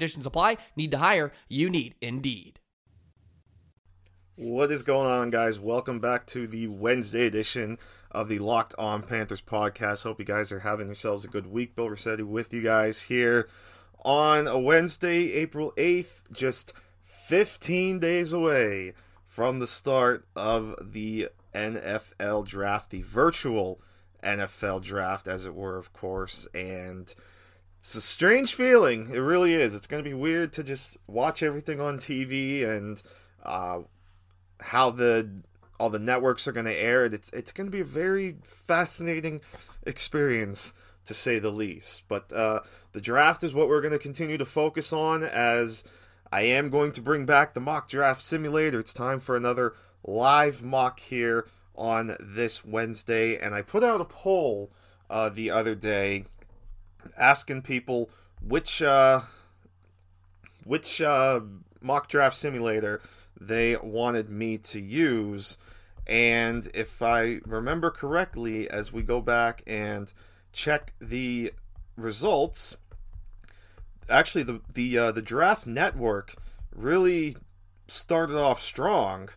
conditions apply. Need to hire? You need Indeed. What is going on, guys? Welcome back to the Wednesday edition of the Locked On Panthers podcast. Hope you guys are having yourselves a good week. Bill Rossetti with you guys here on a Wednesday, April 8th, just 15 days away from the start of the NFL draft, the virtual NFL draft, as it were, of course. And it's a strange feeling. It really is. It's going to be weird to just watch everything on TV and uh, how the all the networks are going to air it. It's it's going to be a very fascinating experience to say the least. But uh, the draft is what we're going to continue to focus on as I am going to bring back the mock draft simulator. It's time for another live mock here on this Wednesday, and I put out a poll uh, the other day asking people which uh, which uh, mock draft simulator they wanted me to use. And if I remember correctly, as we go back and check the results, actually the the uh, the draft network really started off strong,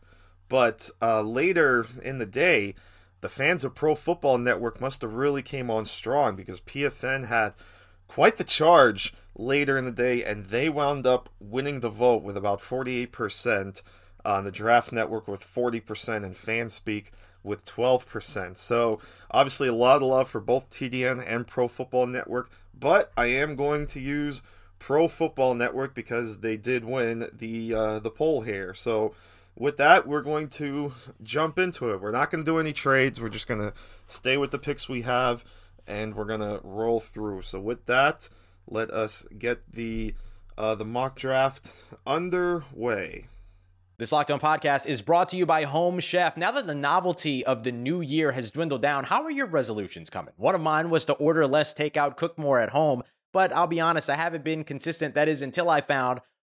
but uh, later in the day, the fans of Pro Football Network must have really came on strong because PFN had quite the charge later in the day, and they wound up winning the vote with about 48% on the Draft Network with 40% and FanSpeak with 12%. So obviously a lot of love for both TDN and Pro Football Network, but I am going to use Pro Football Network because they did win the uh, the poll here. So with that, we're going to jump into it. We're not going to do any trades. We're just going to stay with the picks we have and we're going to roll through. So with that, let us get the uh, the mock draft underway. This Locked On podcast is brought to you by Home Chef. Now that the novelty of the new year has dwindled down, how are your resolutions coming? One of mine was to order less takeout, cook more at home, but I'll be honest, I haven't been consistent. That is until I found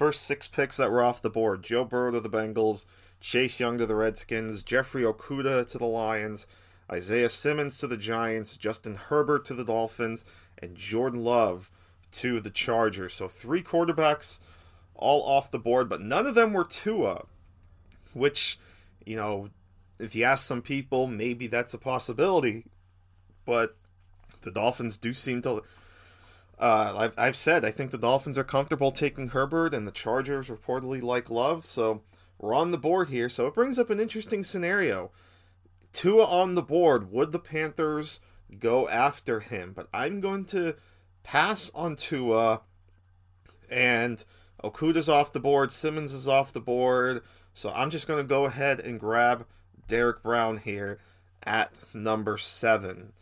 First six picks that were off the board Joe Burrow to the Bengals, Chase Young to the Redskins, Jeffrey Okudah to the Lions, Isaiah Simmons to the Giants, Justin Herbert to the Dolphins, and Jordan Love to the Chargers. So three quarterbacks all off the board, but none of them were Tua. which, you know, if you ask some people, maybe that's a possibility. But the Dolphins do seem to. Uh, I've, I've said I think the Dolphins are comfortable taking Herbert, and the Chargers reportedly like Love, so we're on the board here. So it brings up an interesting scenario. Tua on the board. Would the Panthers go after him? But I'm going to pass on Tua, and Okudah's off the board. Simmons is off the board. So I'm just going to go ahead and grab Derrick Brown here at number seven.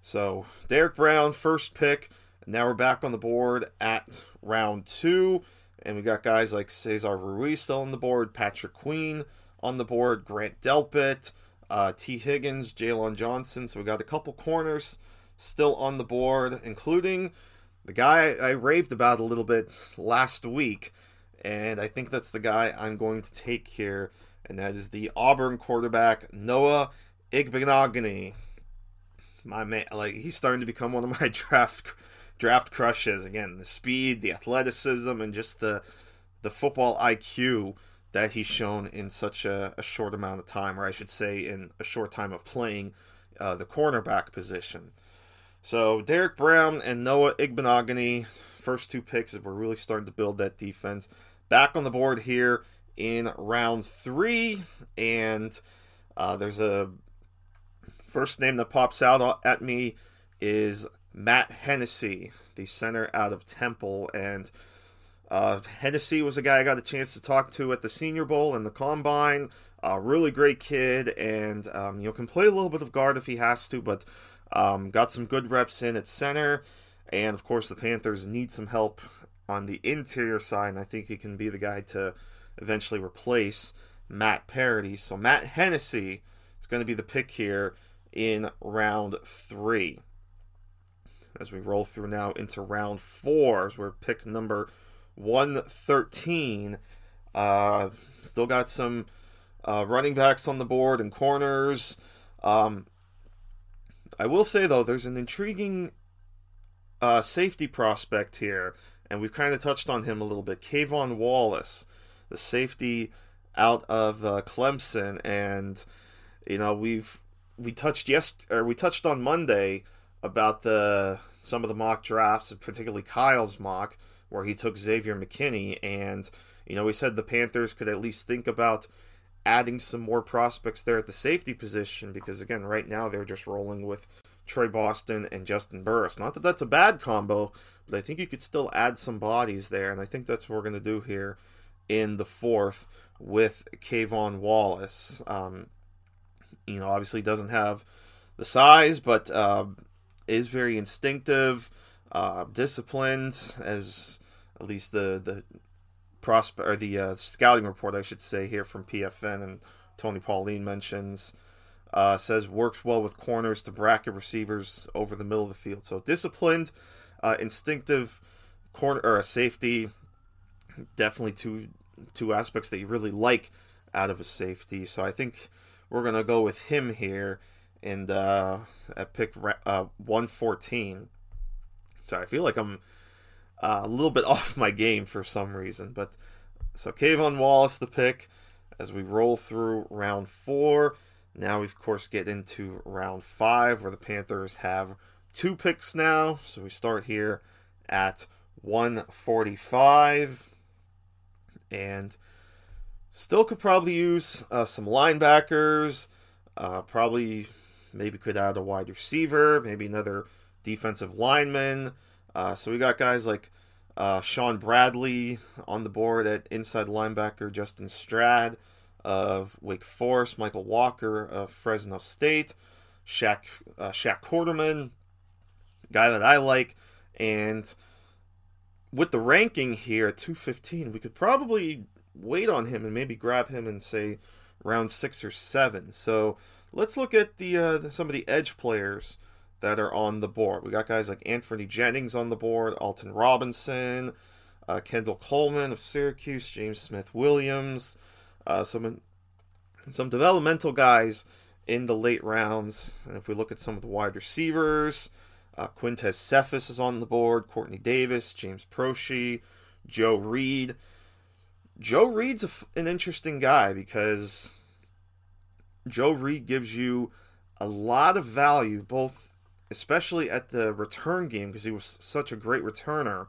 So Derrick Brown, first pick. Now we're back on the board at round two. And we got guys like Cesar Ruiz still on the board, Patrick Queen on the board, Grant Delpit, uh, Tee Higgins, Jaylon Johnson. So we got a couple corners still on the board, including the guy I raved about a little bit last week. And I think that's the guy I'm going to take here. And that is the Auburn quarterback, Noah Igbinoghene. My man, like, he's starting to become one of my draft draft crushes. Again, the speed, the athleticism, and just the the football IQ that he's shown in such a, a short amount of time, or I should say, in a short time of playing uh, the cornerback position. So Derrick Brown and Noah Igbinoghene, first two picks, we're really starting to build that defense. Back on the board here in round three, and uh, there's a first name that pops out at me is Matt Hennessy, the center out of Temple. And uh, Hennessy was a guy I got a chance to talk to at the Senior Bowl and the Combine. A really great kid, and um, you know can play a little bit of guard if he has to, but um, got some good reps in at center. And of course, the Panthers need some help on the interior side, and I think he can be the guy to eventually replace Matt Paradis. So Matt Hennessy is going to be the pick here in round three as we roll through now into round four, as we're pick number 113. Uh, still got some uh, running backs on the board and corners. Um, I will say, though, there's an intriguing uh, safety prospect here, and we've kind of touched on him a little bit. K'Von Wallace, the safety out of uh, Clemson, and you know we've we touched yes or we touched on Monday about the some of the mock drafts, particularly Kyle's mock, where he took Xavier McKinney, and you know he said the Panthers could at least think about adding some more prospects there at the safety position because again, right now they're just rolling with Tre Boston and Juston Burris. Not that that's a bad combo, but I think you could still add some bodies there, and I think that's what we're going to do here in the fourth with K'Von Wallace. Um, you know, obviously doesn't have the size, but uh, is very instinctive, uh, disciplined, as at least the the prospect or the uh, scouting report, I should say, here from PFN and Tony Pauline mentions. Uh, says works well with corners to bracket receivers over the middle of the field. So disciplined, uh, instinctive corner or a safety. Definitely two two aspects that you really like out of a safety. So I think we're gonna go with him here and uh, at pick uh, 114. Sorry, I feel like I'm uh, a little bit off my game for some reason. But so K'Von Wallace, the pick, as we roll through round four. Now we, of course, get into round five where the Panthers have two picks now. So we start here at 145. And still could probably use uh, some linebackers. Uh, probably maybe could add a wide receiver, maybe another defensive lineman. Uh, so we got guys like uh, Shaun Bradley on the board at inside linebacker, Justin Strnad of Wake Forest, Mykal Walker of Fresno State, Shaq uh, Shaq Quarterman, guy that I like, and with the ranking here at 215, we could probably wait on him and maybe grab him and say round six or seven. So let's look at the, uh, some of the edge players that are on the board. We got guys like Anfernee Jennings on the board, Alton Robinson, uh, Kendall Coleman of Syracuse, James Smith Williams, uh, some some developmental guys in the late rounds. And if we look at some of the wide receivers, uh, Quintez Cephus is on the board, Quartney Davis, James Proche, Joe Reed. Joe Reed's an interesting guy because Joe Reed gives you a lot of value, both especially at the return game because he was such a great returner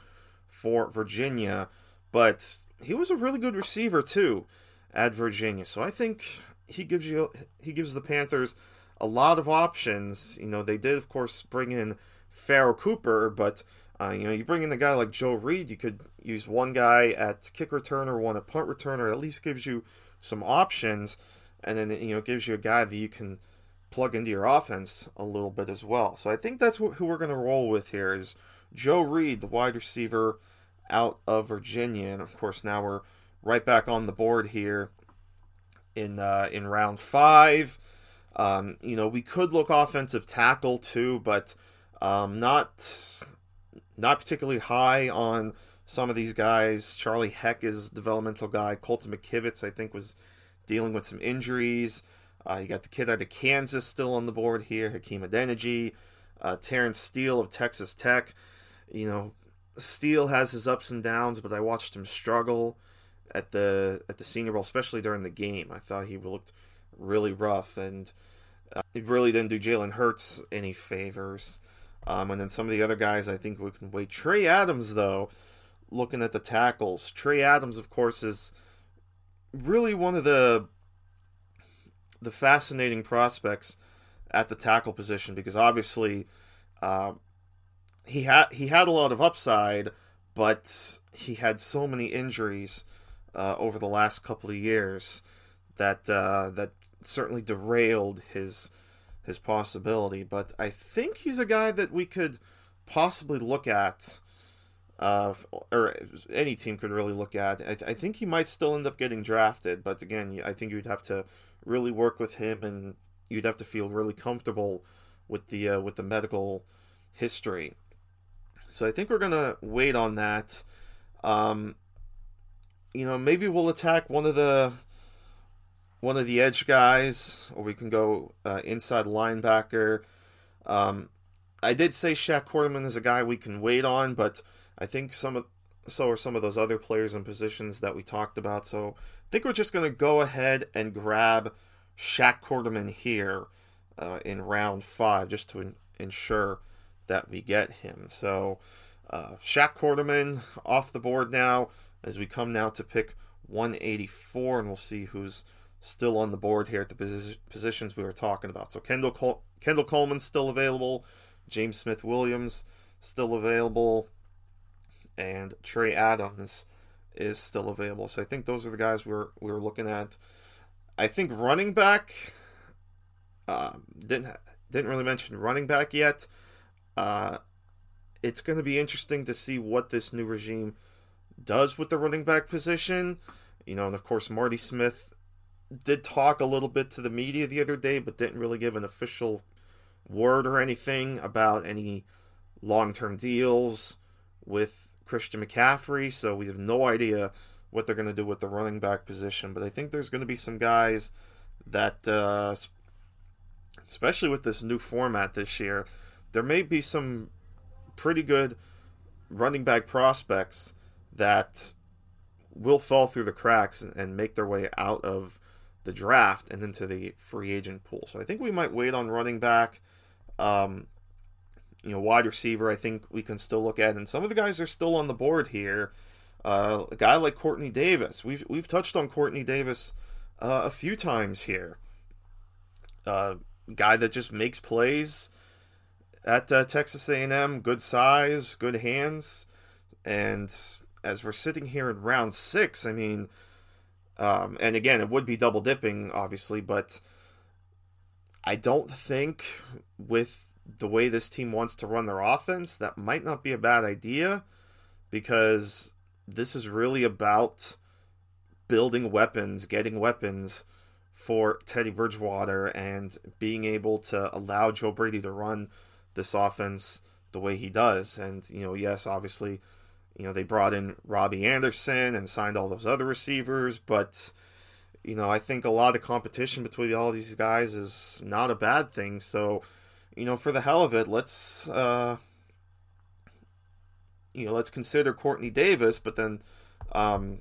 for Virginia, but he was a really good receiver too at Virginia. So I think he gives you he gives the Panthers a lot of options. You know, they did of course bring in Pharoh Cooper, but uh, you know, you bring in a guy like Joe Reed, you could use one guy at kick returner, one at punt returner. At least gives you some options, and then you know gives you a guy that you can plug into your offense a little bit as well. So I think that's who we're going to roll with here is Joe Reed, the wide receiver out of Virginia, and of course now we're right back on the board here in uh, in round five. Um, you know, we could look offensive tackle too, but um, not not particularly high on some of these guys. Charlie Heck is developmental guy. Colton McKivitz, I think, was dealing with some injuries. Uh, you got the kid out of Kansas still on the board here, Hakeem Adeniji. Uh, Terence Steele of Texas Tech. You know, Steele has his ups and downs, but I watched him struggle at the at the Senior Bowl, especially during the game. I thought he looked really rough, and uh, it really didn't do Jalen Hurts any favors. Um, and then some of the other guys, I think we can wait. Trey Adams, though, looking at the tackles, Trey Adams, of course, is really one of the the fascinating prospects at the tackle position because obviously uh, he had he had a lot of upside, but he had so many injuries uh, over the last couple of years that uh, that certainly derailed his his possibility. But I think he's a guy that we could possibly look at, uh, or any team could really look at. I, I, think he might still end up getting drafted, but again, I think you'd have to really work with him, and you'd have to feel really comfortable with the uh, with the medical history. So I think we're gonna wait on that. Um, you know, maybe we'll attack one of the one of the edge guys, or we can go uh, inside linebacker. Um, I did say Shaq Quarterman is a guy we can wait on, but I think some of so are some of those other players and positions that we talked about. So I think we're just going to go ahead and grab Shaq Quarterman here uh, in round five, just to in- ensure that we get him. So uh, Shaq Quarterman off the board now as we come now to pick 184, and we'll see who's still on the board here at the posi- positions we were talking about. So Kendall Col- Kendall Coleman's still available, James Smith Williams still available, and Trey Adams is still available. So I think those are the guys we are we are looking at. I think running back uh, didn't didn't really mention running back yet. Uh, it's going to be interesting to see what this new regime does with the running back position. You know, and of course, Marty Smith did talk a little bit to the media the other day, but didn't really give an official word or anything about any long term deals with Christian McCaffrey. So we have no idea what they're going to do with the running back position. But I think there's going to be some guys that, uh, especially with this new format this year, there may be some pretty good running back prospects that will fall through the cracks and, make their way out of the draft and into the free agent pool. So I think we might wait on running back. Um, you know, wide receiver, I think we can still look at, and some of the guys are still on the board here. Uh, a guy like Quartney Davis, we've we've touched on Quartney Davis uh, a few times here. Uh, guy that just makes plays at uh, Texas A&M, good size, good hands, and as we're sitting here in round six, I mean, um, and again, it would be double dipping, obviously, but I don't think with the way this team wants to run their offense, that might not be a bad idea because this is really about building weapons, getting weapons for Teddy Bridgewater, and being able to allow Joe Brady to run this offense the way he does. And, you know, yes, obviously you know, they brought in Robbie Anderson and signed all those other receivers, but you know, I think a lot of competition between all these guys is not a bad thing. So, you know, for the hell of it, let's uh, you know, let's consider Quartney Davis, but then um,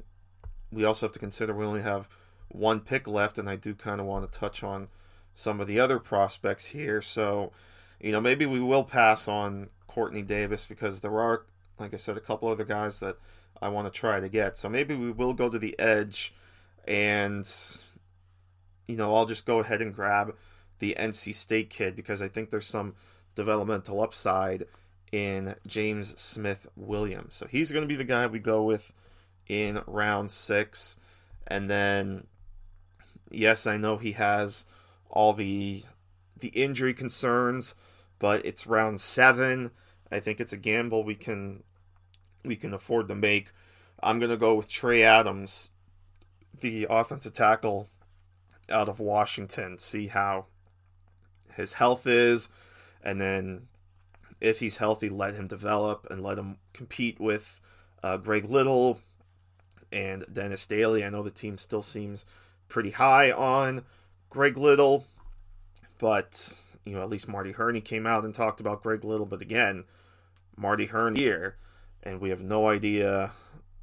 we also have to consider we only have one pick left, and I do kind of want to touch on some of the other prospects here. So, you know, maybe we will pass on Quartney Davis because there are, like I said, a couple other guys that I want to try to get. So maybe we will go to the edge and, you know, I'll just go ahead and grab the NC State kid because I think there's some developmental upside in James Smith Williams. So he's going to be the guy we go with in round six. And then, yes, I know he has all the the injury concerns, but it's round seven. I think it's a gamble we can we can afford to make. I'm gonna go with Trey Adams, the offensive tackle out of Washington. See how his health is, and then if he's healthy, let him develop and let him compete with uh, Greg Little and Dennis Daley. I know the team still seems pretty high on Greg Little, but you know at least Marty Hurney came out and talked about Greg Little. But again, Marty Hurney here, and we have no idea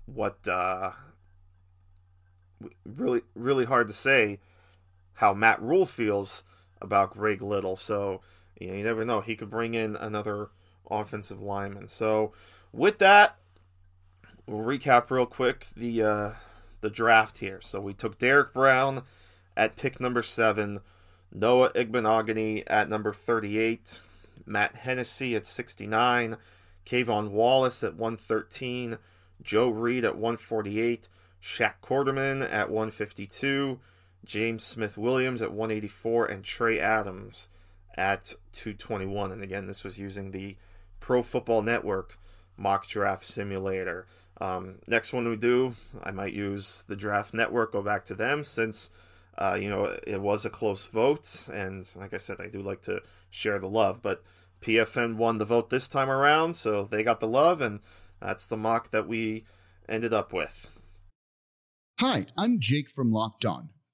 what. Uh, really, really hard to say how Matt Rhule feels about Greg Little. So you, know, you never know. He could bring in another offensive lineman. So with that, we'll recap real quick the uh, the draft here. So we took Derrick Brown at pick number seven, Noah Igbinoghene at number 38, Matt Hennessy at 69, K'Von Wallace at 113, Joe Reed at 148, Shaq Quarterman at 152, James Smith Williams at 184, and Trey Adams at 221. And again, this was using the Pro Football Network mock draft simulator. Um, next one we do, I might use the Draft Network, go back to them since, uh, you know, it was a close vote. And like I said, I do like to share the love. But PFN won the vote this time around, so they got the love, and that's the mock that we ended up with. Hi, I'm Jake from Locked On.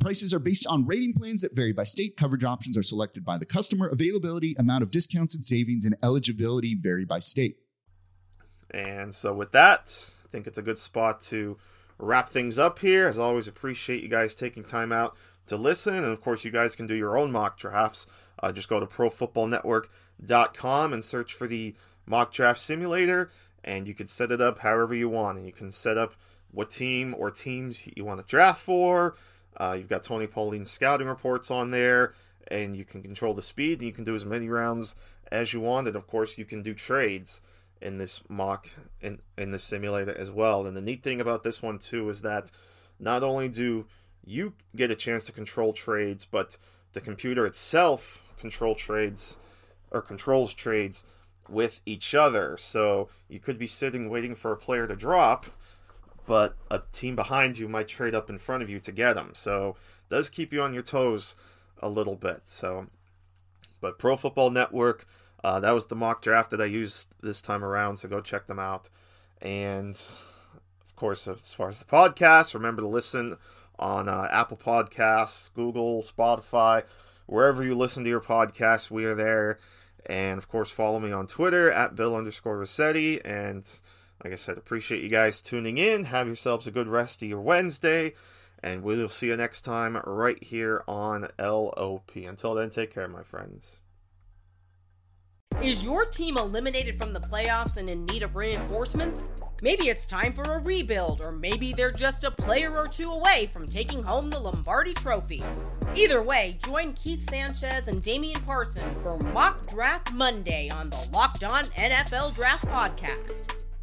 Prices are based on rating plans that vary by state. Coverage options are selected by the customer. Availability, amount of discounts and savings, and eligibility vary by state. And so, with that, I think it's a good spot to wrap things up here. As always, appreciate you guys taking time out to listen. And of course, you guys can do your own mock drafts. Uh, just go to profootballnetwork.com and search for the mock draft simulator, and you can set it up however you want. And you can set up what team or teams you want to draft for uh, you've got Tony Pauline's scouting reports on there, and you can control the speed, and you can do as many rounds as you want. And of course, you can do trades in this mock in in the simulator as well. And the neat thing about this one too is that not only do you get a chance to control trades, but the computer itself control trades or controls trades with each other. So you could be sitting waiting for a player to drop but a team behind you might trade up in front of you to get them. So does keep you on your toes a little bit. So, but Pro Football Network, uh, that was the mock draft that I used this time around. So go check them out. And of course, as far as the podcast, remember to listen on uh, Apple Podcasts, Google, Spotify, wherever you listen to your podcast. We are there. And of course, follow me on Twitter at Bill underscore Rossetti and like I said, appreciate you guys tuning in. Have yourselves a good rest of your Wednesday, and we'll see you next time right here on LOP. Until then, take care, my friends. Is your team eliminated from the playoffs and in need of reinforcements? Maybe it's time for a rebuild, or maybe they're just a player or two away from taking home the Lombardi Trophy. Either way, join Keith Sanchez and Damian Parson for Mock Draft Monday on the Locked On NFL Draft Podcast.